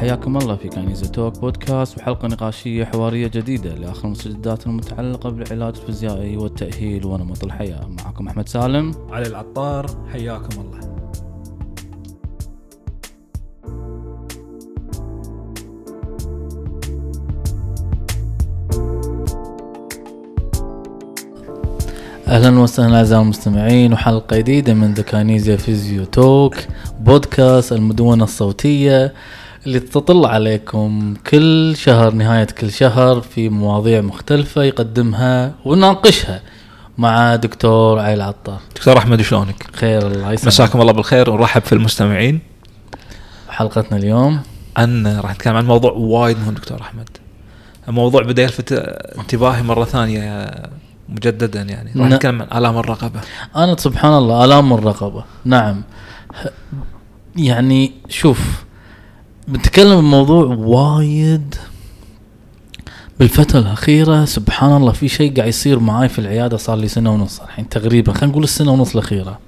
حياكم الله في كنيزة توك بودكاست وحلقة نقاشية حوارية جديدة لآخر المستجدات المتعلقة بالعلاج الفيزيائي والتأهيل ونمط الحياة. معكم أحمد سالم. علي العطار حياكم الله. أهلا وسهلا أعزائي المستمعين وحلقة جديدة من دكانيزيا فيزيو توك بودكاست المدونة الصوتية. اللي تطل عليكم كل شهر نهاية كل شهر في مواضيع مختلفة يقدمها ونناقشها مع دكتور علي العطار دكتور أحمد شلونك؟ خير الله يسلمك. مساكم الله بالخير. ونرحب في المستمعين. حلقتنا اليوم؟ أن راح نتكلم عن موضوع وايد مهم دكتور أحمد. الموضوع بدأ يلفت انتباهي مرة ثانية مجددا يعني. راح. نتكلم عن آلام الرقبة. أنا سبحان الله آلام الرقبة. نعم. يعني شوف بنتكلم بموضوع وايد بالفترة الأخيرة. سبحان الله في شيء قاعد يصير معاي في العيادة صار لي سنة ونص الحين تقريبا. خلينا نقول السنة ونص الأخيرة.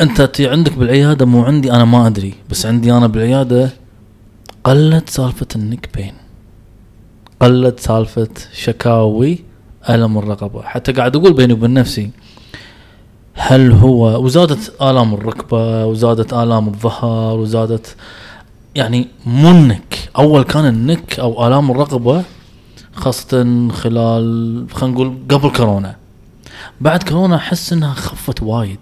أنت عندك بالعيادة مو عندي أنا ما أدري. بس عندي أنا بالعيادة قلت سالفة النك بين. قلت سالفة شكاوي ألم الرقبة. حتى قاعد أقول بيني وبين نفسي هل هو وزادت آلام الركبة وزادت آلام الظهر وزادت يعني مو النك أول كان النك أو آلام الرقبة خاصة خلال خلينا نقول قبل كورونا. بعد كورونا أحس إنها خفت وايد.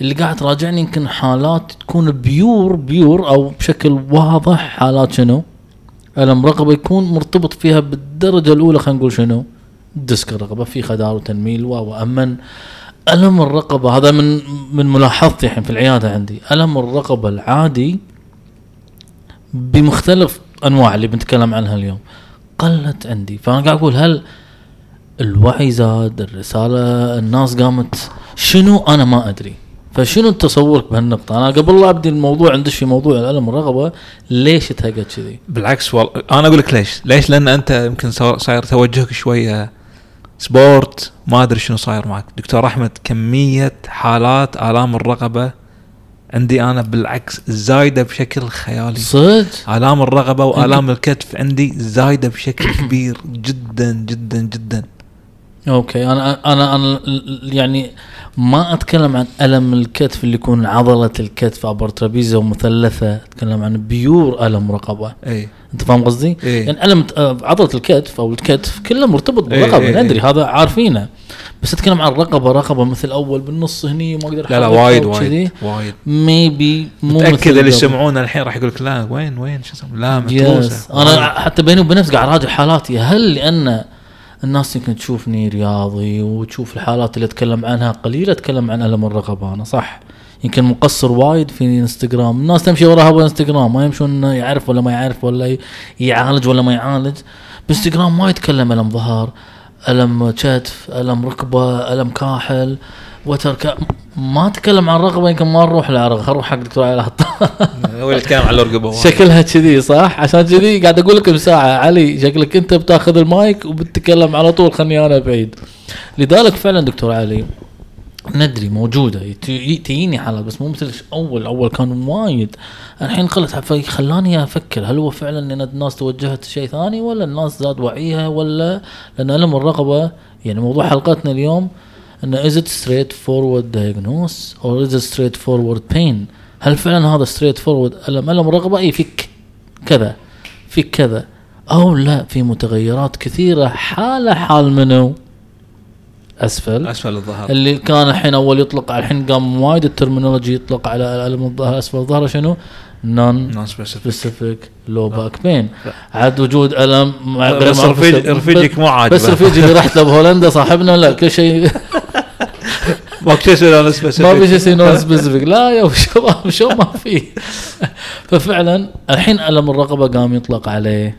اللي قاعد تراجعني يمكن حالات تكون بيور بيور أو بشكل واضح حالات شنو؟ ألم رقبة يكون مرتبط فيها بالدرجة الأولى خلينا نقول شنو؟ ديسك الرقبة في خدار وتنميل و وأمن. ألم الرقبة؟ هذا من من ملاحظتي الحين في العيادة عندي. ألم الرقبة العادي بمختلف أنواع اللي بنتكلم عنها اليوم. قلت عندي فأنا قاعد أقول هل الوعي زاد الرسالة الناس قامت؟ شنو؟ أنا ما أدري. فشنو تصورك بهالنقطة؟ أنا قبل لا أبدي الموضوع ندش في موضوع الألم الرقبة؟ ليش تهقت كذي؟ بالعكس والله أنا أقول لك ليش؟ ليش؟ لأن أنت يمكن صاير توجهك شوية sport ما أدري شنو صاير معك. دكتور أحمد كمية حالات آلام الرقبه عندي أنا بالعكس زايدة بشكل خيالي. صدق؟ آلام الرقبة وآلام الكتف عندي زايدة بشكل كبير جدا جدا جدا. okay أنا أنا أنا يعني ما أتكلم عن ألم الكتف اللي يكون عضلة الكتف upper trapezius ومثلثة أتكلم عن pure ألم رقبة إي أنت فاهم قصدي؟ إيه. يعني ألم آه، عضلة الكتف أو الكتف كله مرتبط بالرقبة إيه، ندري إيه. هذا عارفينه بس أتكلم عن رقبة رقبة مثل أول بالنص هني وما أقدر لا لا وايد. وايد وايد ميبي مو متأكد مثل اللي. يسمعونا الحين راح يقول لك لا وين وين شو اسمه لا متروسة يس أنا حتى بيني وبين نفسي قاعد أراجع حالاتي هل لأن الناس يمكن تشوفني رياضي وتشوف الحالات اللي أتكلم عنها قليل أتكلم عن الم الرقبه أنا صح. يمكن مقصر وايد في إنستغرام. الناس تمشي وراها بالانستغرام ما يمشون يعرف ولا ما يعرف ولا يعالج ولا ما يعالج. بإنستغرام ما يتكلم ألم ظهر ألم كتف ألم ركبة ألم كاحل. وتر كا- ما أتكلم عن رقبه يمكن ما نروح لعرق نروح حق دكتور علي العطار هو اللي يتكلم عن الرقبة وايد. شكلها كذي صح؟ عشان كذي قاعد أقول لكم ساعة علي شكلك أنت بتاخذ المايك وبتتكلم على طول خلني أنا بعيد. لذلك فعلا دكتور علي ندري موجودة تجيني حالات بس مو مثل اول اول كان وايد. الحين قلت خلاني أفكر هل هو فعلا إن الناس توجهت شيء ثاني ولا الناس زاد وعيها ولا؟ لأن ألم الرقبه يعني موضوع حلقتنا اليوم أن is it straight forward diagnose or is it straight forward pain? هل فعلا هذا straight forward الم ألم الرقبه اي فيك كذا فيك كذا. أو لا في متغيرات كثيرة حاله حال منو؟ أسفل. أسفل الظهر. اللي كان الحين أول يطلق الحين قام وايد ال terminology يطلق على الم الظهر أسفل الظهر شنو؟ non specific low back pain عاد وجود ألم بس. رفيجك مو عاجبة. بس رفيجي اللي رحت له بهولندا صاحبنا لا كل شيء. ماكو شيء اسمه non ما specific في شيء non specific لا يا شباب شو ما في ففعلا الحين الم الرقبه قام يطلق عليه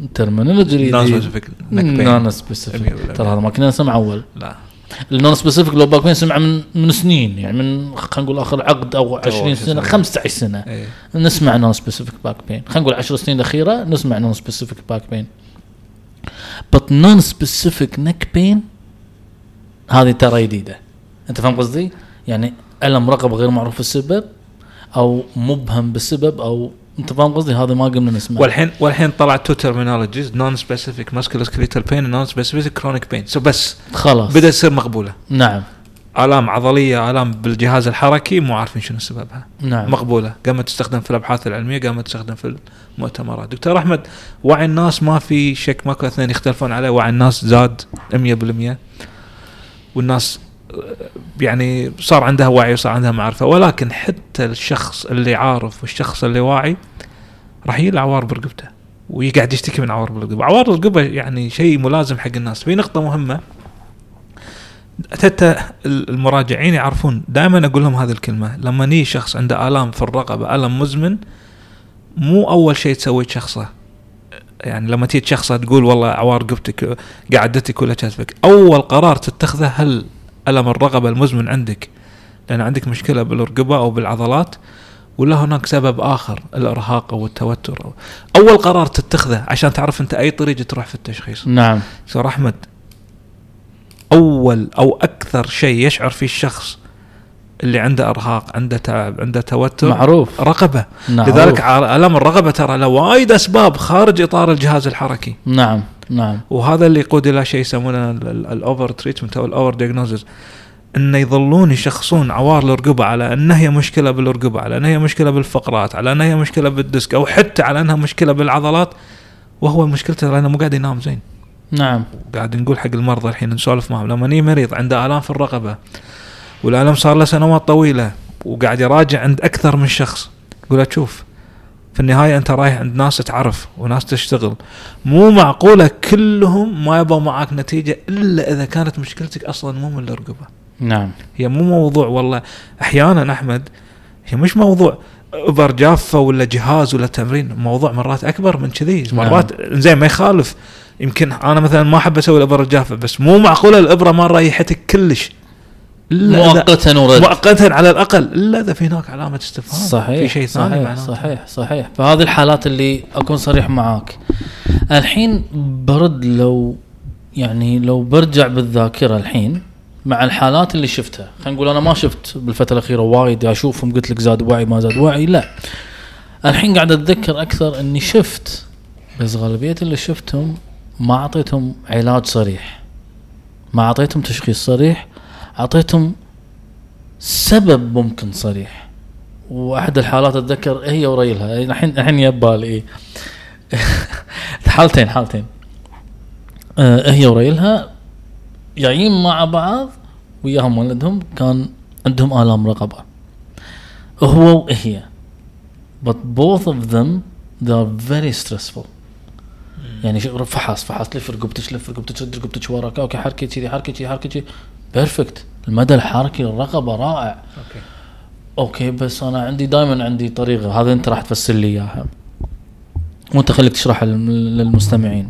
ال terminology non الجديد specific non specific ترى هذا ما كنا نسمع اول لا ال non specific low back pain سمع من من سنين يعني من خلينا نقول اخر عقد أو 20 شو سنه اسمه. 15 سنه اي نسمع non specific back pain خلينا نقول 10 سنين الاخيره نسمع non specific back pain but non specific neck pain هذه ترى جديده أنت فاهم قصدي؟ يعني ألم رقبه غير معروف السبب أو مبهم بالسبب أو أنت فاهم قصدي؟ هذا ما قمنا نسمع. والحين والحين طلعت تو terminologies non specific musculoskeletal pain non specific chronic pain so بس خلاص. بدأت تصير مقبولة. نعم. آلام عضلية آلام بالجهاز الحركي مو عارفين شنو سببها. نعم. مقبولة. قامت تستخدم في الأبحاث العلمية قامت تستخدم في المؤتمرات. دكتور أحمد وعي الناس ما في شك ماكو اثنين يختلفون عليه. وعي الناس زاد 100% والناس يعني صار عندها وعي وصار عندها معرفة ولكن حتى الشخص اللي عارف والشخص اللي واعي راح يجي عوار برقبته ويقعد يشتكي من عوار بالرقبه عوار الرقبه يعني شيء ملازم حق الناس. في نقطة مهمة حتى المراجعين يعرفون دائما أقول لهم هذه الكلمة لما ني شخص عنده آلام في الرقبة الم مزمن مو أول شيء تسوي تشخصه يعني لما تيجي تشخصه تقول والله عوار رقبتك قعدتك ولا كتفك أول قرار تتخذه هل ألم الرقبه المزمن عندك؟ لأن عندك مشكلة بالرقبة أو بالعضلات ولا هناك سبب آخر الإرهاق أو التوتر. أو أول قرار تتخذه عشان تعرف أنت أي طريق تروح في التشخيص. نعم. دكتور أحمد أول أو أكثر شيء يشعر فيه الشخص اللي عنده إرهاق عنده تعب عنده توتر معروف. رقبة. معروف. لذلك ألم الرقبه ترى له وايد أسباب خارج إطار الجهاز الحركي. نعم. نعم. وهذا اللي يقود إلى شيء يسمونه ال over treatment أو ال over diagnosis إنه يظلون يشخصون عوار الرقبه على ان هي مشكلة بالرقبه على ان هي مشكلة بالفقرات على ان هي مشكلة بال disc أو حتى على إنها مشكلة بالعضلات. وهو مشكلته لأنه مو قاعد ينام زين. نعم. قاعد نقول حق المرضى الحين نسولف معهم لما يجي مريض عنده آلام في الرقبة والالم صار له سنوات طويلة وقاعد يراجع عند أكثر من شخص يقول له شوف في النهاية أنت رايح عند ناس تعرف وناس تشتغل. مو معقولة كلهم ما يبغوا معك نتيجة إلا إذا كانت مشكلتك أصلا مو من الرقبة. نعم. هي مو موضوع والله. أحيانا أحمد هي مش موضوع ابر جافة ولا جهاز ولا تمرين موضوع مرات أكبر من كذي. نعم. مرات زين ما يخالف. يمكن أنا مثلا ما أحب أسوي الابره الجافة بس مو معقولة الإبرة ما ريحتك كلش. مؤقتا ورد. مؤقتا على الأقل. الا اذا في هناك علامة استفهام. صحيح في شيء ثاني صحيح معناته. صحيح صحيح. فهذه الحالات اللي أكون صريح معاك. الحين برد لو يعني لو برجع بالذاكرة الحين مع الحالات اللي شفتها. خلينا نقول أنا ما شفت بالفترة الأخيرة وايد أشوفهم قلت لك زاد وعي ما زاد وعي لا. الحين قاعد أتذكر أكثر إني شفت بس غالبية اللي شفتهم ما أعطيتهم علاج صريح. ما أعطيتهم تشخيص صريح أعطيتهم سبب ممكن صريح. وأحد الحالات أتذكر هي وريلها. الحين الحين يبالي إيه. حالتين حالتين. آه هي وريلها. جايين مع بعض وياهم ولدهم. كان عندهم آلام رقبة. هو وهي. But both of them they are very stressful. يعني فحص فحص. لف رقبتك لف رقبتك شد رقبتك وراك؟ okay حركي كذي حركي كذي حركي كذي. perfect المدى الحركي للرقبة رائع. okay. okay بس أنا عندي دائما عندي طريقة. هذا أنت راح تفسر لي إياها. وأنت خليك تشرح للم- للمستمعين.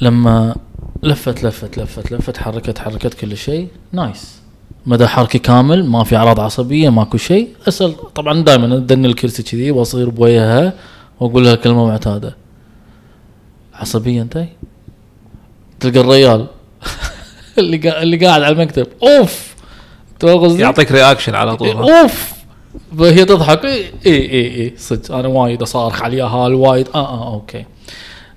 لما لفت لفت لفت لفت حركت حركت كل شيء. nice. مدى حركي كامل ما في أعراض عصبية ماكو شيء. أسأل. طبعا دائما أدني الكرسي كذي وأصير بوجهها وأقول لها كلمة معتادة. عصبية أنت؟ تلقى الريال. اللي. اللي قاعد على المكتب. أوف! قصدي؟ يعطيك reaction على طول؟ أوف! فهي تضحك. إي إي إي إي صدق. أنا وايد أصارخ عليها هال وايد. آه آه okay.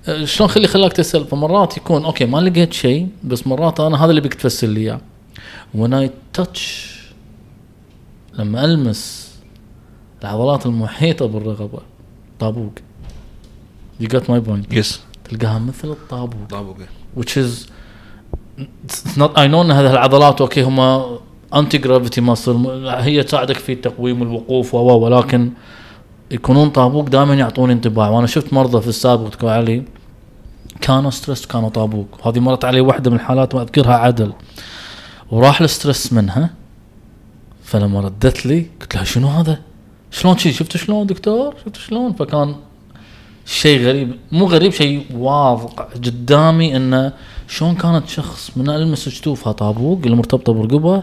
أه، شلون خلي خلاك تسأل؟ فمرات يكون okay ما لقيت شيء بس مرات أنا هذا اللي بيك تفسر لي إياه. When I touch لما ألمس العضلات المحيطة بالرقبه طابوق. You got my point. yes تلقاها مثل الطابوق. طابوق. Which is I know إن هذه العضلات okay هما anti gravity muscle هي تساعدك في تقويم الوقوف و ولكن يكونون طابوق دائما يعطوني انطباع وأنا شفت مرضى في السابق تقول علي كانوا stress كانوا طابوق هذه مرت علي واحدة من الحالات ما أذكرها عدل وراح ال stress منها فلما ردت لي قلت لها شنو هذا؟ شلون شي شفت شلون دكتور؟ شفت شلون؟ فكان شيء غريب. مو غريب شيء واضح قدامي انه شلون كانت شخص من ألمس جتوفها طابوق المرتبطه برقبه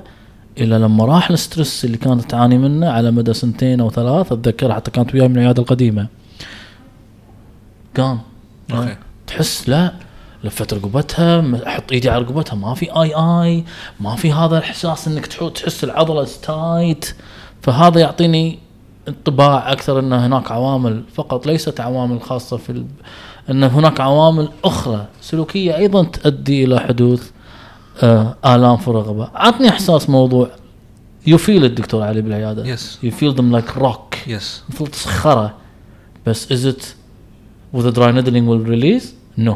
إلى لما راح ال stress اللي كانت تعاني منه على مدى سنتين أو ثلاث أتذكر حتى كانت وياي من العيادة القديمة. قام. تحس لا لفت رقبتها أحط إيدي على رقبتها ما في آي آي ما في هذا الإحساس إنك تحس العضلة tight فهذا يعطيني انطباع أكثر أن هناك عوامل فقط ليست عوامل خاصة في ال... أن هناك عوامل أخرى سلوكية أيضا تؤدي إلى حدوث آه آلام في الرقبة. عطني إحساس موضوع you feel الدكتور علي بالعيادة. yes you feel them like rock yes مثل صخره بس is it with the dry needling will release? No.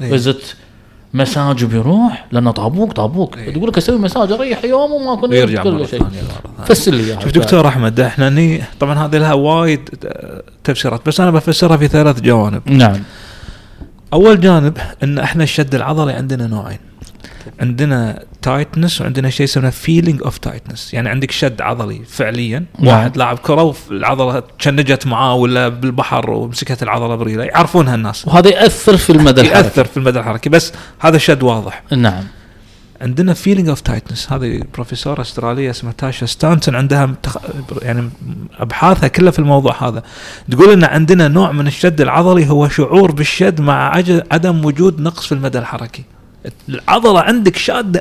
إيه. is it massage بيروح لأنه طابوق طابوق. إيه. تقول لك أسوي مساج أريح يوم وما كنت ويرجع كل شيء. فسر لي شوف دكتور أحمد إحنا ني طبعا هذه لها وايد آه، تفسيرات بس أنا بفسرها في ثلاث جوانب. نعم. أول جانب إن إحنا الشد العضلي عندنا نوعين. عندنا tightness وعندنا شيء يسمونه feeling of tightness يعني عندك شد عضلي فعليا. نعم. واحد لاعب كرة والعضلة تشنجت معاه ولا بالبحر ومسكت العضلة بريله يعرفونها الناس. وهذا يأثر في المدى الحركي. يأثر في المدى الحركي. بس هذا شد واضح. نعم. عندنا feeling of tightness هذه بروفيسوره أسترالية اسمها تاشا ستانتون عندها متخ... يعني أبحاثها كلها في الموضوع هذا. تقول إن عندنا نوع من الشد العضلي هو شعور بالشد مع. عدم وجود نقص في المدى الحركي. العضلة عندك شادة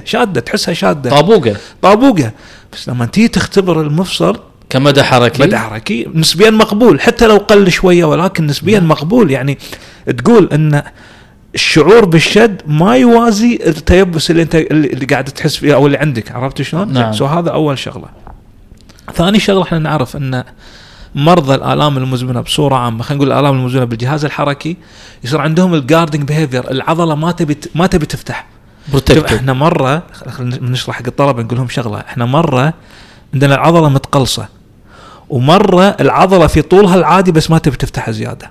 100% شادة تحسها شادة طابوقة طابوقة بس لما تيجي تختبر المفصل كمدى حركي مدى حركي نسبيا مقبول حتى لو قل شوية ولكن نسبيا نعم. مقبول يعني تقول إن الشعور بالشد ما يوازي التيبس اللي انت اللي قاعد تحس فيه أو اللي عندك عرفت شلون؟ نعم. so هذا أول شغلة. ثاني شغلة إحنا نعرف إن مرضى الآلام المزمنة بصورة عامة. خلينا نقول الآلام المزمنة بالجهاز الحركي يصير عندهم ال guarding behavior العضلة ما تبي ما تبي تفتح. إحنا مرة خلينا نشرح حق الطلبة نقول لهم شغلة. إحنا مرة عندنا العضلة متقلصة ومرة العضلة في طولها العادي بس ما تبي تفتحها زيادة.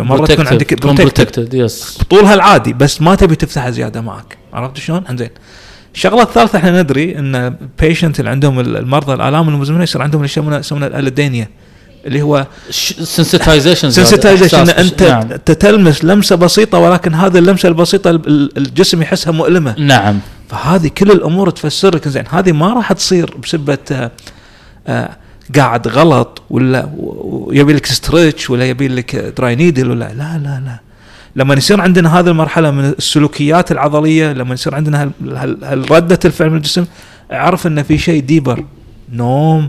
مرة تكون عندك. protected yes طولها العادي بس ما تبي تفتحها زيادة معك. عرفت شلون؟ إنزين. الشغلة الثالثة إحنا ندري إن patient اللي عندهم المرضى الآلام المزمنة يصير عندهم اللي يسمونه يسمونه ال allodynia اللي هو sensitization sensitization ان أنت نعم. تتلمس لمسة بسيطة ولكن هذه اللمسة البسيطة ال- الجسم يحسها مؤلمة. نعم. فهذه كل الأمور تفسر لك زين هذه ما راح تصير بسبه آه، آه، قاعد غلط ولا ويبي لك stretch ولا يبي لك dry needle ولا لا لا لا. لما يصير عندنا هذه المرحلة من السلوكيات العضلية لما يصير عندنا هال- هال- هالردة الفعل من الجسم أعرف إن في شيء ديبر نوم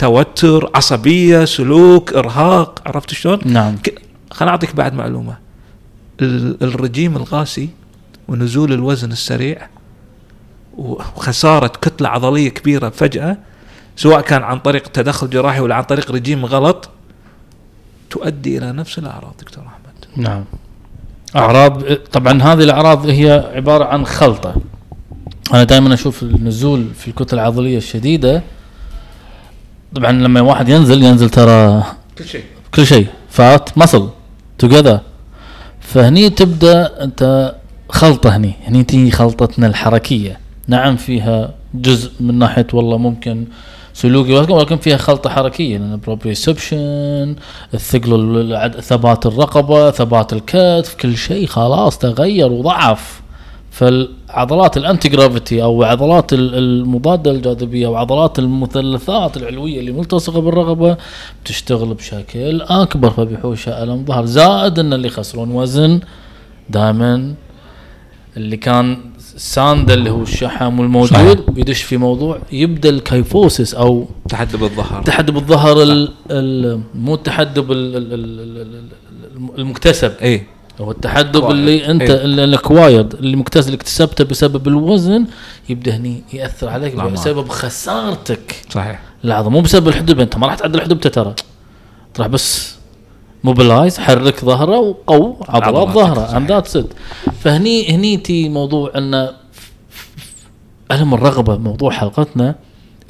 توتر عصبية سلوك إرهاق عرفت شلون؟ نعم. خليني أعطيك بعد معلومة. ال- الرجيم القاسي ونزول الوزن السريع وخسارة كتلة عضلية كبيرة فجأة سواء كان عن طريق تدخل جراحي ولا عن طريق رجيم غلط تؤدي إلى نفس الأعراض دكتور أحمد. نعم. أعراض طبعا هذه الأعراض هي عبارة عن خلطة. أنا دائما أشوف النزول في الكتلة العضلية الشديدة طبعا لما واحد ينزل ينزل ترى كل شيء. كل شيء. فات مصل. توجذر فهني تبدأ أنت خلطة هني. هني تيجي خلطتنا الحركية. نعم فيها جزء من ناحية والله ممكن سلوكي ولكن فيها خلطة حركية. لأن proprioception الثقل ثبات الرقبة ثبات الكتف كل شيء خلاص تغير وضعف. فالعضلات ال anti gravity أو عضلات ال- المضادة للجاذبيه أو عضلات المثلثات العلوية اللي ملتصقة بالرقبه بتشتغل بشكل أكبر فبيحوشها ألم ظهر زائد إن اللي يخسرون وزن دائما اللي كان ساند اللي هو الشحم والموجود. بيدش في موضوع يبدأ ال kyphosis أو تحدب الظهر. ال ال مو التحدب ال ال ال ال المكتسب. اي هو التحدب Acquired. اللي أنت إيه. ال acquired اللي مكتسب اللي اكتسبته بسبب الوزن يبدأ هني يأثر عليك لا ما. بسبب خسارتك. صحيح. العضله مو بسبب الحدب أنت ما راح تعدل حدبته ترى. تروح بس mobilize حرك ظهره وقو عضلات ظهره. and that's فهني هني تي موضوع ان الم الرقبة موضوع حلقتنا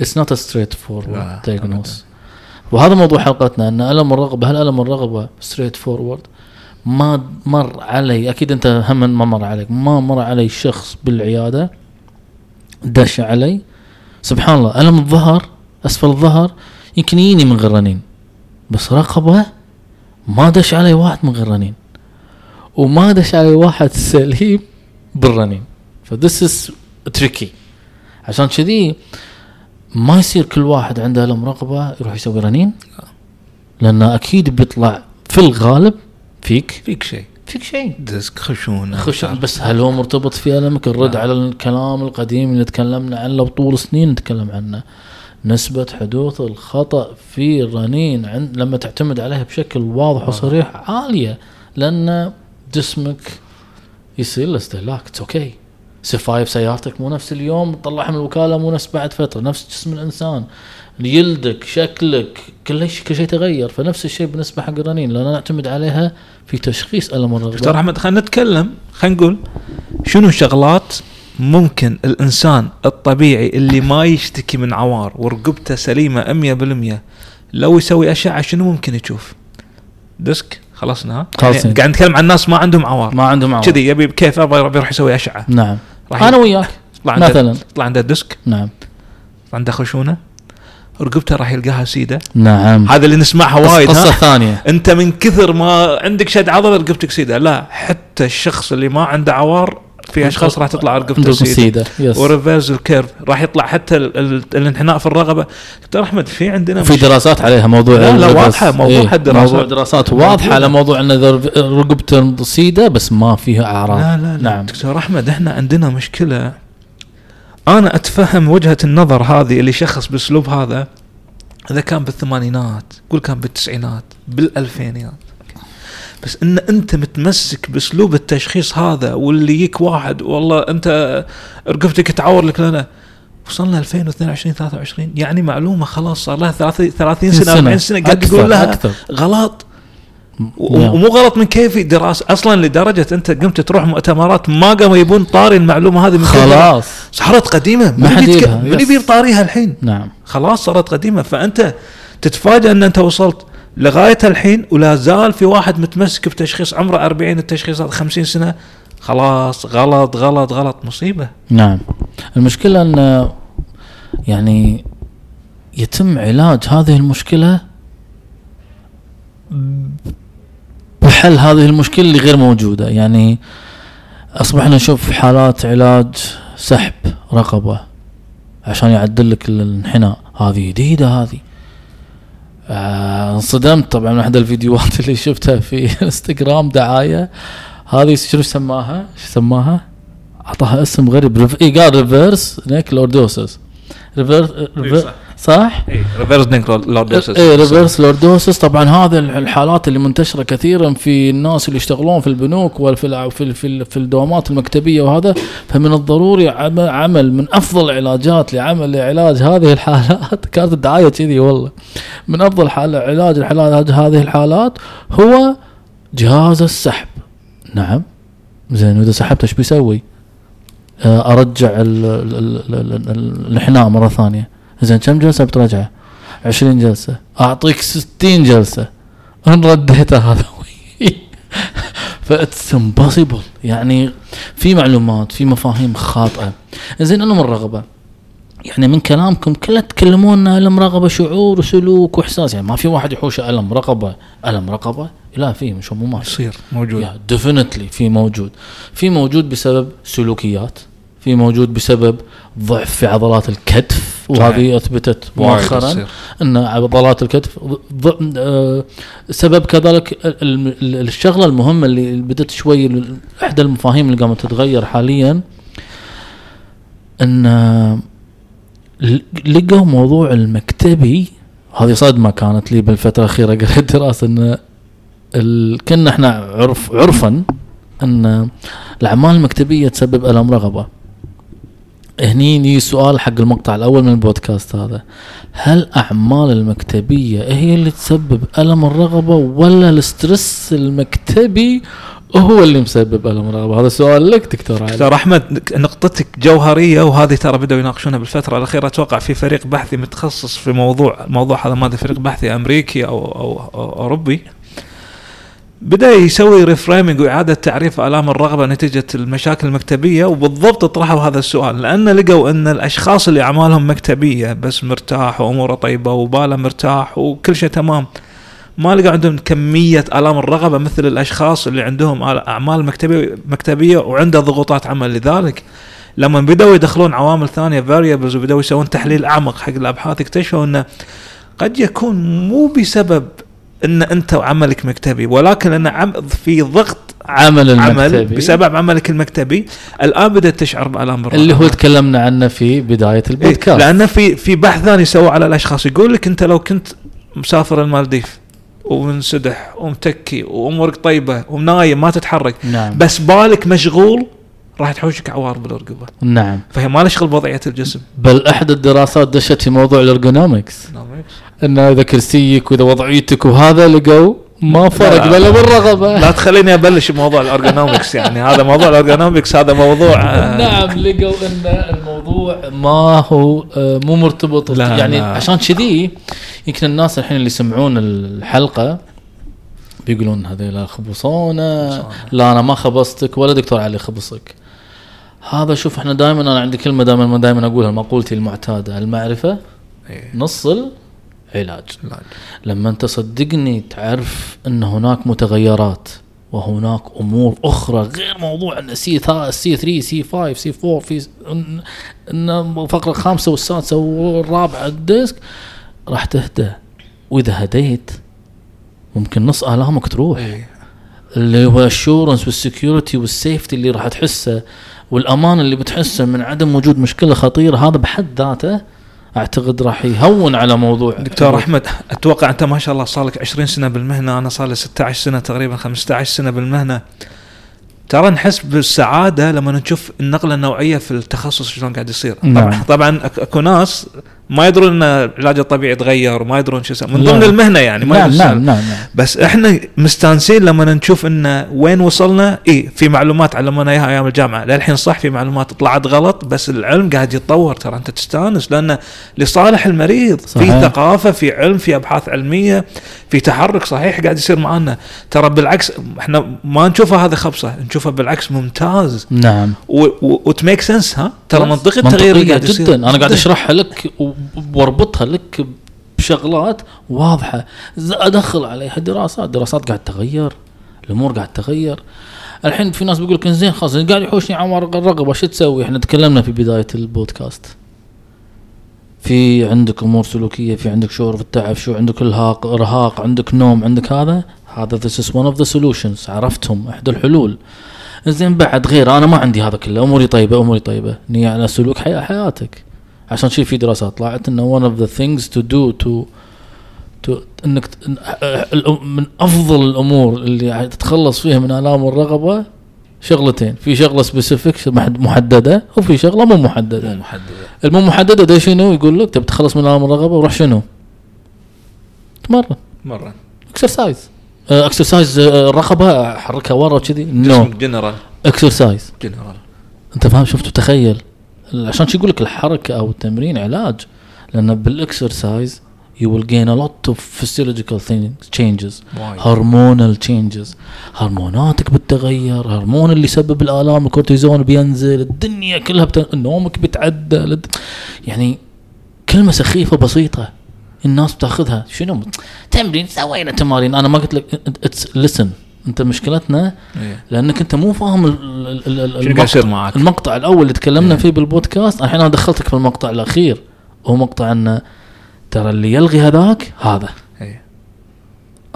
it's not straightforward diagnose وهذا موضوع حلقتنا ان ألم الرقبة هل ألم الرقبة؟ straightforward ما مر علي أكيد أنت هم ما مر عليك ما مر علي شخص بالعيادة دش علي. سبحان الله ألم الظهر؟ أسفل الظهر يمكن يجيني من غير رنين بس رقبة ما دش علي واحد من غير رنين وما دش علي واحد سليم بالرنين. ف this is tricky عشان كذي ما يصير كل واحد عنده ألم رقبة يروح يسوي رنين لأن أكيد بيطلع في الغالب فيك؟ فيك شيء. فيك شيء. disc خشونة. خش بس هل هو مرتبط في المك الرد لا. على الكلام القديم اللي تكلمنا عنه طول سنين نتكلم عنه. نسبة حدوث الخطأ في الرنين عند لما تعتمد عليها بشكل واضح وصريح عالية لأن جسمك يصير له استهلاك. it's okay سفايف سيارتك مو نفس اليوم تطلعها من الوكالة مو نفس بعد فترة نفس جسم الإنسان. جلدك شكلك كل شيء كل شيء تغير. فنفس الشيء بالنسبة حق الرنين. لأن نعتمد عليها في تشخيص ألم دكتور الرقبة أحمد خلينا نتكلم. خلينا نقول شنو شغلات ممكن الإنسان الطبيعي اللي ما يشتكي من عوار ورقبته سليمة 100% لو يسوي أشعة شنو ممكن يشوف؟ disc؟ خلصنا؟ خلاص. يعني قاعد نتكلم عن ناس ما عندهم عوار. ما عندهم عوار. كذي يبي كيف يبي يروح يسوي أشعة. نعم. راح أنا وياك. عنده مثلا. يطلع عنده disc؟ نعم. عنده خشونة؟ رقبته راح يلقاها سيدة. نعم. هذا اللي نسمعها وايد قصة ها؟ ثانية. أنت من كثر ما عندك شد عضله رقبتك سيدة. لا حتى الشخص اللي ما عنده عوار في أشخاص راح تطلع رقبته سيدة. سيدة yes و reverse ال curve راح يطلع حتى ال ال الانحناء في الرقبة. دكتور أحمد في عندنا في دراسات عليها موضوع لا، لا،. واضحة، موضوع إيه، هالدراسات. موضوع دراسات موجودة. على موضوع إن رقبته سيدة بس ما فيها أعراض. لا لا لا. نعم. دكتور أحمد إحنا عندنا مشكلة أنا أتفهم وجهة النظر هذه اللي شخص بأسلوب هذا. إذا كان بالثمانينات قول كان بالتسعينات بالألفينيات. بس إن أنت متمسك بأسلوب التشخيص هذا واللي يجيك واحد والله أنت رقبتك تعور لك. لنا وصلنا 2022 23 يعني معلومة خلاص صار لها 30 30 سنة 40 سنة قاعد أكثر- يقول لها أكثر. غلط. ومو غلط من كيفي دراسة. أصلا لدرجة أنت قمت تروح مؤتمرات ما قاموا يبون طاري المعلومة هذه من خلاص. صارت قديمة. ما حد من. يبي يطاريها الحين. نعم. خلاص صارت قديمة. فأنت تتفاجئ أن أنت وصلت لغاية الحين ولا زال في واحد متمسك بتشخيص عمره 40 التشخيص هذا 50 سنة. خلاص غلط غلط غلط. مصيبة. نعم. المشكلة أن يعني يتم علاج هذه المشكلة بحل هذه المشكلة اللي غير موجودة يعني أصبحنا نشوف حالات علاج سحب رقبة عشان يعدل لك الانحناء هذه جديدة هذه آه، انصدمت طبعا من أحد الفيديوهات اللي شفتها في إنستغرام دعاية هذه شنو سماها؟ شو سماها؟ أعطاها اسم غريب. اي قال reverse neck lordosis reverse صح. صح؟ reverse lordosis reverse lordosis طبعا هذه الحالات اللي منتشرة كثيرا في الناس اللي يشتغلون في البنوك وفي في في, في الدوامات المكتبية وهذا. فمن الضروري عم- عمل من أفضل العلاجات لعمل لعلاج هذه الحالات. كانت الدعاية كذي والله. من أفضل حال علاج الحالات هذه الحالات هو جهاز السحب. نعم. زين وإذا سحبت إيش بيسوي؟ آه، أرجع ال- ال- ال- ال- ال- الانحناء مرة ثانية. زين كم جلسة بترجعه؟ 20 جلسة. أعطيك 60 جلسة. ان رديته هذا. ف it's impossible يعني في معلومات في مفاهيم خاطئة. زين ألم الرقبة يعني من كلامكم كله تتكلمون ان ألم رقبة شعور وسلوك وإحساس. يعني ما في واحد يحوش ألم رقبه ألم رقبه لا في مش مو ما يصير موجود. definitely في موجود. في موجود بسبب سلوكيات. في موجود بسبب ضعف في عضلات الكتف وهذه أثبتت مؤخرا. أن عضلات الكتف آه، سبب كذلك ال- ال- الشغلة المهمة اللي بدت شوي إحدى المفاهيم اللي قامت تتغير حاليا أن آه، لقوا موضوع المكتبي. هذه صدمه كانت لي بالفترة الأخيرة قريت دراسة أن ال... كنا إحنا عرف عرفا أن الأعمال المكتبية تسبب ألم رغبة. هني يجي سؤال حق المقطع الأول من البودكاست هذا. هل أعمال المكتبية هي اللي تسبب ألم الرقبة ولا ال stress المكتبي هو اللي مسبب ألم الرقبة؟ هذا سؤال لك دكتور علي. دكتور أحمد نقطتك جوهرية وهذه ترى بدأوا يناقشونها بالفترة الأخيرة. أتوقع في فريق بحثي متخصص في موضوع الموضوع هذا ما أدري فريق بحثي أمريكي أو أو, أو أوروبي. بدأ يسوي reframing وإعادة تعريف آلام الرقبة نتيجة المشاكل المكتبية وبالضبط طرحوا هذا السؤال. لأن لقوا أن الأشخاص اللي أعمالهم مكتبية بس مرتاح وأموره طيبة وباله مرتاح وكل شيء تمام ما لقوا عندهم كمية آلام الرغبة مثل الأشخاص اللي عندهم أعمال مكتبيه مكتبية وعنده ضغوطات عمل. لذلك لما بدأوا يدخلون عوامل ثانية فاريبلز وبدأوا يسوون تحليل أعمق حق الأبحاث اكتشفوا انه قد يكون مو بسبب إن أنت عملك مكتبي ولكن ان عم في ضغط عمل عمل المكتبي. بسبب عملك المكتبي. الآن بدأت تشعر بالام بالرغبه اللي هو تكلمنا عنه في بداية إيه، البودكاست. لأنه في في بحث ثاني سوى على الأشخاص. يقول لك أنت لو كنت مسافر المالديف ومنسدح ومتكي وأمورك طيبة ونايم ما تتحرك نعم. بس بالك مشغول راح تحوشك عوار بالرقبه نعم. فهي ما لها شغل بوضعية الجسم. بل أحد الدراسات دشت في موضوع ال ergonomics انه إذا كرسيك وإذا وضعيتك وهذا لقوا ما فرق لا. بلا بالرقبة. لا تخليني أبلش بموضوع ال ergonomics يعني. هذا موضوع ال ergonomics هذا موضوع آه، نعم لقوا إن الموضوع ما هو آه، مو مرتبط. لا، يعني لا. عشان كذي يمكن الناس الحين اللي يسمعون الحلقة بيقولون هذول خبصونا لا أنا ما خبصتك ولا دكتور علي خبصك. هذا شوف إحنا دائما أنا عندي كلمة دائما دائما أقولها مقولتي المعتادة المعرفة إيه. نص العلاج لا. لما انت صدقني تعرف ان هناك متغيرات وهناك أمور أخرى غير موضوع إن سي سي 3 سي 5 سي 4 في ان الفقره الخامسه والسادسة والرابعة الديسك راح تهدى وإذا هديت ممكن نص آلامك تروح إيه. اللي هو ال assurance وال security وال safety اللي راح تحسه والأمان اللي بتحسه من عدم وجود مشكلة خطيرة هذا بحد ذاته أعتقد راح يهون على موضوع. دكتور أحمد أتوقع أنت ما شاء الله صار لك 20 سنة بالمهنة أنا صار لي 16 سنة تقريبا 15 سنة بالمهنة. ترى نحس بالسعادة لما نشوف النقلة النوعية في التخصص شلون قاعد يصير. نعم. طبعا أكو ناس ما يدرون إن العلاج الطبيعي تغير وما يدرون شو. من ضمن. المهنة يعني ما نعم نعم نعم بس إحنا مستانسين لما نشوف إن وين وصلنا. اي في معلومات علمونا إياها أيام الجامعة. للحين صح في معلومات طلعت غلط بس العلم قاعد يتطور. ترى أنت تستانس لأنه لصالح المريض صحيح. في ثقافة في علم في أبحاث علمية في تحرك صحيح قاعد يصير معنا ترى بالعكس إحنا ما نشوفها هذه خبصة نشوفها بالعكس ممتاز. نعم. وتميك سنس ها؟ ترى منطقي التغيير اللي قاعد يصير. جدا. أنا قاعد أشرحها لك واربطها لك بشغلات واضحة. أدخل عليها دراسات. دراسات قاعد تغير. الأمور قاعد تغير. الحين في ناس بيقول لك زين خلاص قاعد يحوشني عمار الرقبة شو تسوي؟ إحنا تكلمنا في بداية البودكاست. في عندك أمور سلوكية في عندك شعور بالتعب شو عندك إرهاق إرهاق عندك نوم عندك هذا. هذا this is one of the solutions. عرفتهم إحدى الحلول. زين بعد غير أنا ما عندي هذا كله. أموري طيبة أموري طيبة. نية على سلوك حياة حياتك. عشان شي في دراسات طلعت إنه one of the things to do to to إنك من أفضل الأمور اللي تتخلص فيها من آلام الرقبة شغلتين. في شغلة specific محددة وفي شغلة مو محددة. محددة. المو محددة ده شنو؟ يقول لك تبي تخلص من آلام الرقبة وروح شنو؟ تمرن. مره exercise exercise الرقبه حركها ورا وكذي. no general exercise general أنت فاهم؟ شفت؟ تخيل. عشان شي يقول لك الحركة أو التمرين علاج لأن بال exercise you will gain a lot of physiological things changes hormonal changes هرموناتك بتتغير هرمون اللي يسبب الآلام الكورتيزون بينزل الدنيا كلها بت... نومك بيتعدل الد- يعني كلمة سخيفة بسيطة الناس بتاخذها. شنو؟ تمرين سوينا تمارين. أنا ما قلت لك اتس لسن انت مشكلتنا إيه. لانك انت مو فاهم المقطع, معك؟ المقطع الأول اللي تكلمنا إيه. فيه بالبودكاست الحين أنا دخلتك في المقطع الأخير هو مقطع انه ترى اللي يلغي هذاك هذا. إيه.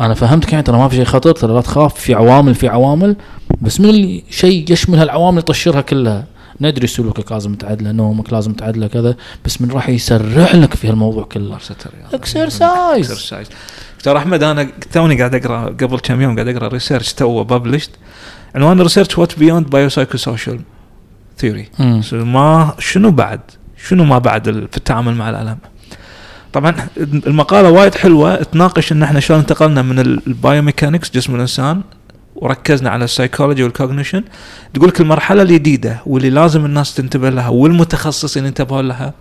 أنا فهمتك يعني ترى ما في شيء خطر ترى لا تخاف في عوامل في عوامل بس من اللي شيء يشمل هالعوامل يطشرها كلها. ندري سلوكك لازم تعدله نومك لازم تعدله كذا بس من راح يسرع لك في هالموضوع كله. exercise exercise دكتور أحمد أنا توني قاعد أقرأ قبل كم يوم قاعد أقرأ research تو ببلشت عنوان ال research what beyond bio psycho social theory ما شنو بعد؟ شنو ما بعد في التعامل مع الألم؟ طبعا المقالة وايد حلوة. تناقش إن إحنا شلون انتقلنا من ال biomechanics جسم الإنسان وركزنا على ال psychology وال cognition تقول لك المرحلة الجديده واللي لازم الناس تنتبه لها والمتخصصين ينتبهون لها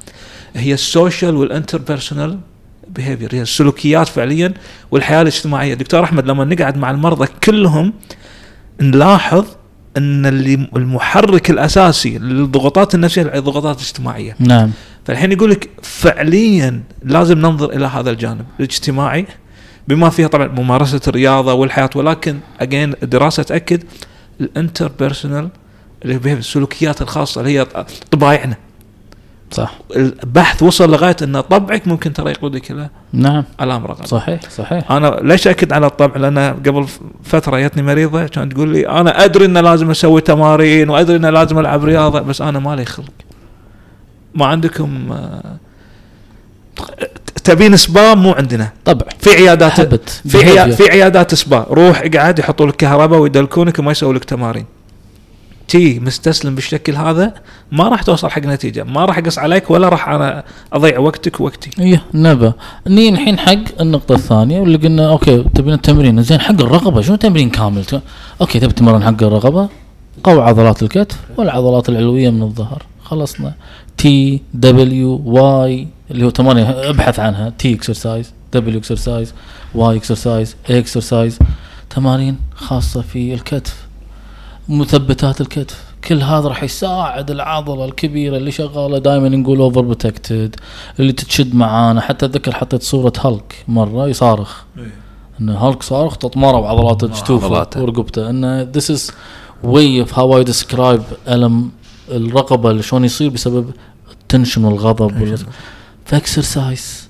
هي ال social وال interpersonal behavior هي السلوكيات فعليا والحياة الاجتماعية. دكتور أحمد لما نقعد مع المرضى كلهم نلاحظ أن اللي المحرك الأساسي للضغوطات النفسية الضغوطات الاجتماعية. نعم. فالحين يقول لك فعليا لازم ننظر إلى هذا الجانب الاجتماعي بما فيها طبعا ممارسة الرياضة والحياة. ولكن again الدراسة تأكد ال interpersonal اللي هي السلوكيات الخاصة اللي هي طبايعنا. صح. البحث وصل لغاية أن طبعك ممكن ترى يقودك إلى نعم. الام رقبه صحيح صحيح. أنا ليش أكد على الطبع؟ لأن قبل فترة جتني مريضة كانت تقول لي أنا أدري ان لازم أسوي تمارين وأدري ان لازم ألعب رياضة بس أنا مالي خلق. ما عندكم آه، تبين سبا مو عندنا. طبع. في عيادات حبت في عيا. في عيادات سبا. روح اقعد يحطوا لك كهرباء ويدلكونك وما يسووا لك تمارين. تي مستسلم بالشكل هذا ما راح توصل حق نتيجة. ما راح أقص عليك ولا راح أنا أضيع وقتك ووقتي. إيه نبأ. ني الحين حق النقطة الثانية واللي قلنا أوكي تبين التمرين. زين حق الرقبة شنو تمرين كامل؟ أوكي تبي تمرن حق الرقبة قوي عضلات الكتف والعضلات العلوية من الظهر. خلصنا. T W Y اللي هو تمارين ابحث عنها. T exercise W exercise Y exercise exercise تمارين خاصة في الكتف. مثبتات الكتف. كل هذا راح يساعد العضلة الكبيرة اللي شغالة دائما نقول over protected اللي تتشد معانا. حتى أتذكر حطيت صورة هالك مرة يصارخ. إن هالك صارخ تطمره بعضلات جتوفه عضلاته. ورقبته. إن this is way of how I describe ألم الرقبة اللي شلون يصير بسبب ال tension والغضب. وال... ف exercise.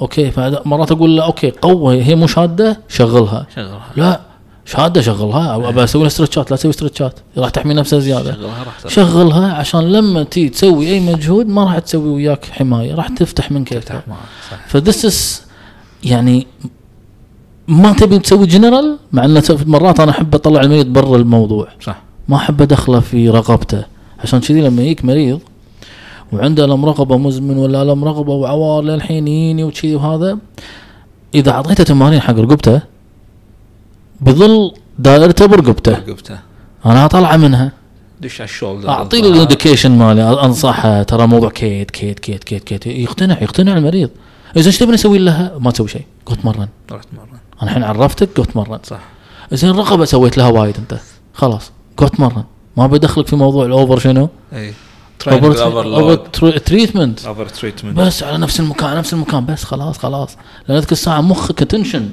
okay فمرات أقول له okay قوة هي مو شادة شغلها. شغلها. لا. شادة شغلها أو أبى أسوي لها stretch ات لا تسوي stretch ات راح تحمي نفسها زيادة. شغلها راح. شغلها عشان لما تيي تسوي أي مجهود ما راح تسوي وياك حماية راح تفتح من صح. ف this يعني ما تبي تسوي جنرال مع ان مرات أنا أحب أطلع المريض برا الموضوع. صح. ما أحب أدخله في رقبته. عشان كذي لما يجيك مريض وعنده الم رقبه مزمن ولا الم رقبه وعوار للحين يجيني وكذي وهذا إذا أعطيته تمارين حق رقبته بظل دائرته برقبته رقبته أنا اطلعه منها. دش على ال shoulder أعطي له ال indication مالي أنصحه ترى موضوع كيت كيت كيت كيت كيت. يقتنع يقتنع المريض. إذا إيش تبي نسوي لها؟ ما تسوي شيء. قلت تمرن رحت أنا الحين عرفتك قلت تمرن صح. زين الرقبه سويت لها وايد أنت. خلاص. قلت تمرن ما بدخلك في موضوع الأوفر شنو؟ إي. over treatment over treatment بس على نفس المكان نفس المكان. بس خلاص خلاص. لأن ذيك الساعة مخك tension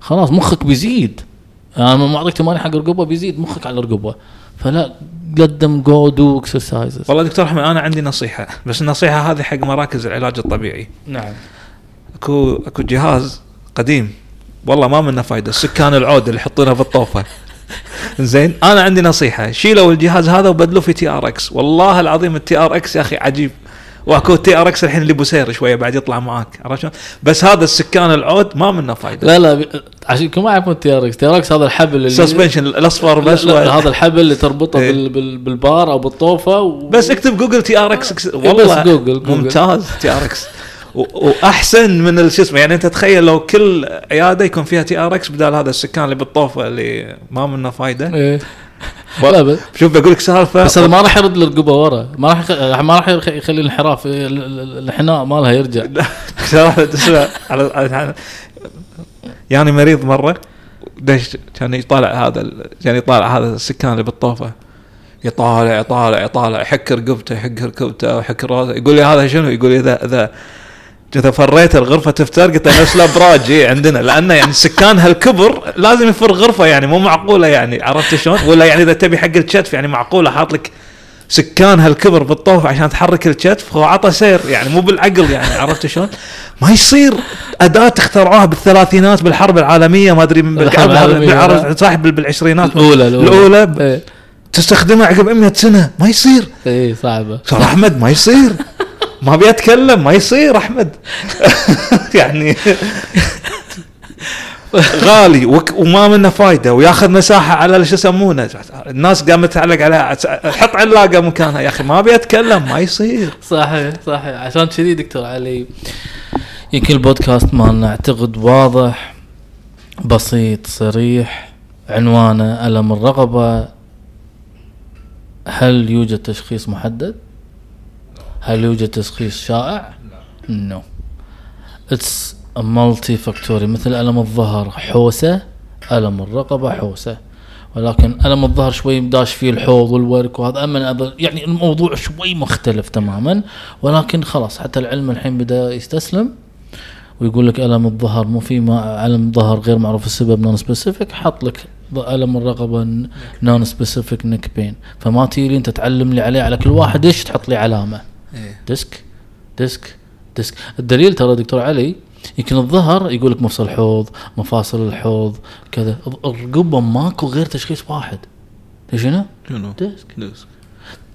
خلاص مخك بيزيد. أنا ما أعطيك تمارين حق الرقبه بيزيد مخك على الرقبه فلا قدم go do exercises والله دكتور أحمد أنا عندي نصيحة بس النصيحة هذه حق مراكز العلاج الطبيعي. نعم. أكو أكو جهاز قديم والله ما منه فايدة سكان العود اللي يحطونه بالطوفه زين أنا عندي نصيحة شيلوا الجهاز هذا وبدلوه في TRX والله العظيم ال TRX يا أخي عجيب. واكو TRX الحين اللي بوسير شوية بعد يطلع معاك عرفت شلون؟ بس هذا السكان العود ما منه فايدة لا لا عشان ما يعرفون تي ار إكس تي ار إكس هذا الحبل اللي suspension الأصفر لا, بس هذا الحبل اللي تربطه. بال بال بالبار أو بالطوفة و... بس اكتب جوجل TRX إيه، والله بس جوجل- جوجل. ممتاز TRX وأحسن من شو اسمه يعني أنت تخيل لو كل عيادة يكون فيها TRX بدال هذا السكان اللي بالطوفة اللي ما منه فايدة إيه. لا بس شوف بقول لك سالفة. بس هذا ما راح يرد الرقبه ورا. ما راح يخ... ما راح يخ- يخلي الانحراف ال- ال- ال- الانحناء مالها يرجع. صراحة تسمع. على يعني مريض مرة ليش كان يطالع هذا كان يطالع هذا السكان اللي بالطوفة؟ يطالع يطالع يطالع يحك رقبته يحك ركبته ويحك راسه. يقول لي هذا شنو؟ يقول لي اذا إذا اذا فريت الغرفة تفتر قلت نفس الابراج إيه عندنا؟ لأنه يعني سكان هالكبر لازم يفر غرفة يعني مو معقولة يعني عرفت شلون؟ ولا يعني إذا تبي حق الكتف يعني معقولة حاط لك سكان هالكبر بالطوف عشان تحرك الكتف هو عطى سير يعني مو بالعقل يعني عرفت شلون؟ ما يصير. أداة اخترعوها بالثلاثينات بالحرب العالمية ما أدري بال- بالعشرينات. الأولى الأولى. الأولى. إيه. تستخدمها عقب 100 سنة ما يصير. إيه صعبة. صار أحمد ما يصير. ما أبي أتكلم ما يصير أحمد. يعني غالي وما منه فايدة وياخذ مساحة على شو يسمونه. الناس قامت تعلق عليها حط علاقة مكانها. يا أخي ما أبي أتكلم ما يصير. صحيح صحيح. عشان كذي دكتور علي يمكن البودكاست مالنا أعتقد واضح بسيط صريح عنوانه ألم الرقبة هل يوجد تشخيص محدد؟ هل يوجد تشخيص شائع؟ No. It's multifactory مثل ألم الظهر حوسة ألم الرقبة حوسة. ولكن ألم الظهر شوي داش فيه الحوض والورك وهذا أما يعني الموضوع شوي مختلف تماما. ولكن خلاص حتى العلم الحين بدأ يستسلم. ويقول لك ألم الظهر مو في ألم ظهر غير معروف السبب non specific حط لك ألم الرقبة non specific neck pain فما تيجي أنت تعلم لي عليه على كل واحد إيش تحط لي علامة. إيه. disc disc disc. الدليل ترى دكتور علي يمكن الظهر يقول لك مفصل الحوض مفاصل الحوض كذا. الرقبه ماكو غير تشخيص واحد. تدري شنو؟ شنو؟ disc. ديسك.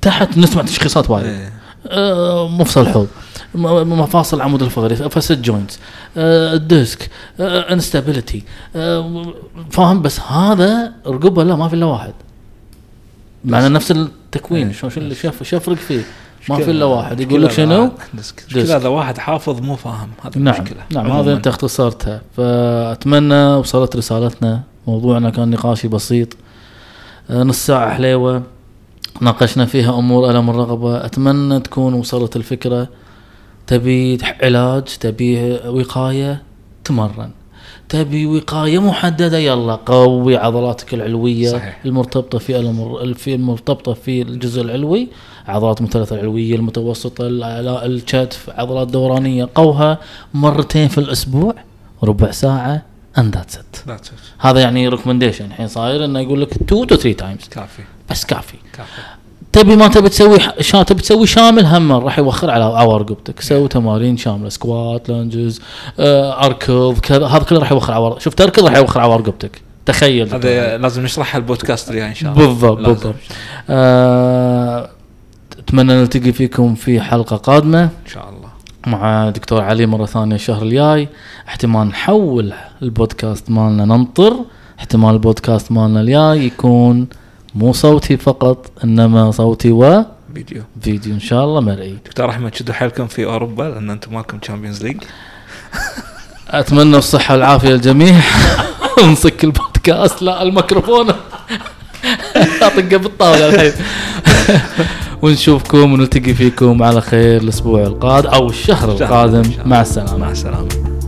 تحت نسمع تشخيصات وايد. إيه. آه، مفصل الحوض. م- مفاصل العمود الفقري facet joints. ال disc instability. فاهم؟ بس هذا رقبه لا ما في إلا واحد. معنى نفس التكوين. إيه. شو شو اللي شاف شو يفرق فيه. ما في إلا واحد. يقول لك شنو؟ disc مشكلة هذا واحد حافظ مو فاهم هذا نعم المشكلة نعم. هذا أنت اختصرتها. فأتمنى وصلت رسالتنا موضوعنا كان نقاشي بسيط. آه، نص ساعة حليوة. ناقشنا فيها أمور ألم الرغبة. أتمنى تكون وصلت الفكرة. تبي علاج تبي وقاية تمرن. تبي وقاية محددة يلا قوي عضلاتك العلوية صحيح. المرتبطة في ألم في المرتبطة في الجزء العلوي. عضلات المثلث العلوية المتوسطه الكتف عضلات دورانية قوها مرتين في الأسبوع ربع ساعة And that's it. هذا يعني recommendation الحين صاير إنه يقول لك 2 to 3 times كافي. بس كافي. كافي. تبي ما تبي تسوي شا تبي تسوي شامل هم. راح يوخر على عوار رقبتك سوي تمارين شاملة. squat lunges آه اركض كذا. هذا كله راح يوخر عوار شوف تركض راح يوخر عوار رقبتك تخيل. هذا لازم نشرحها البودكاست الجاي إن شاء الله. بالضبط. بالضبط. آه اتمنى نلتقي فيكم في حلقة قادمة. إن شاء الله. مع دكتور علي مرة ثانية الشهر الجاي. احتمال نحول البودكاست مالنا ننطر. احتمال البودكاست مالنا الجاي يكون مو صوتي فقط إنما صوتي وفيديو فيديو. إن شاء الله مرئي. دكتور أحمد شدوا حيلكم في أوروبا لأن أنتم مالكم Champions League أتمنى الصحة والعافية للجميع. نصك البودكاست لا الميكروفون. اطقه بالطاولة الحين. ونشوفكم ونلتقي فيكم على خير الأسبوع القادم أو الشهر الشهر القادم. مع السلامة. مع السلامة.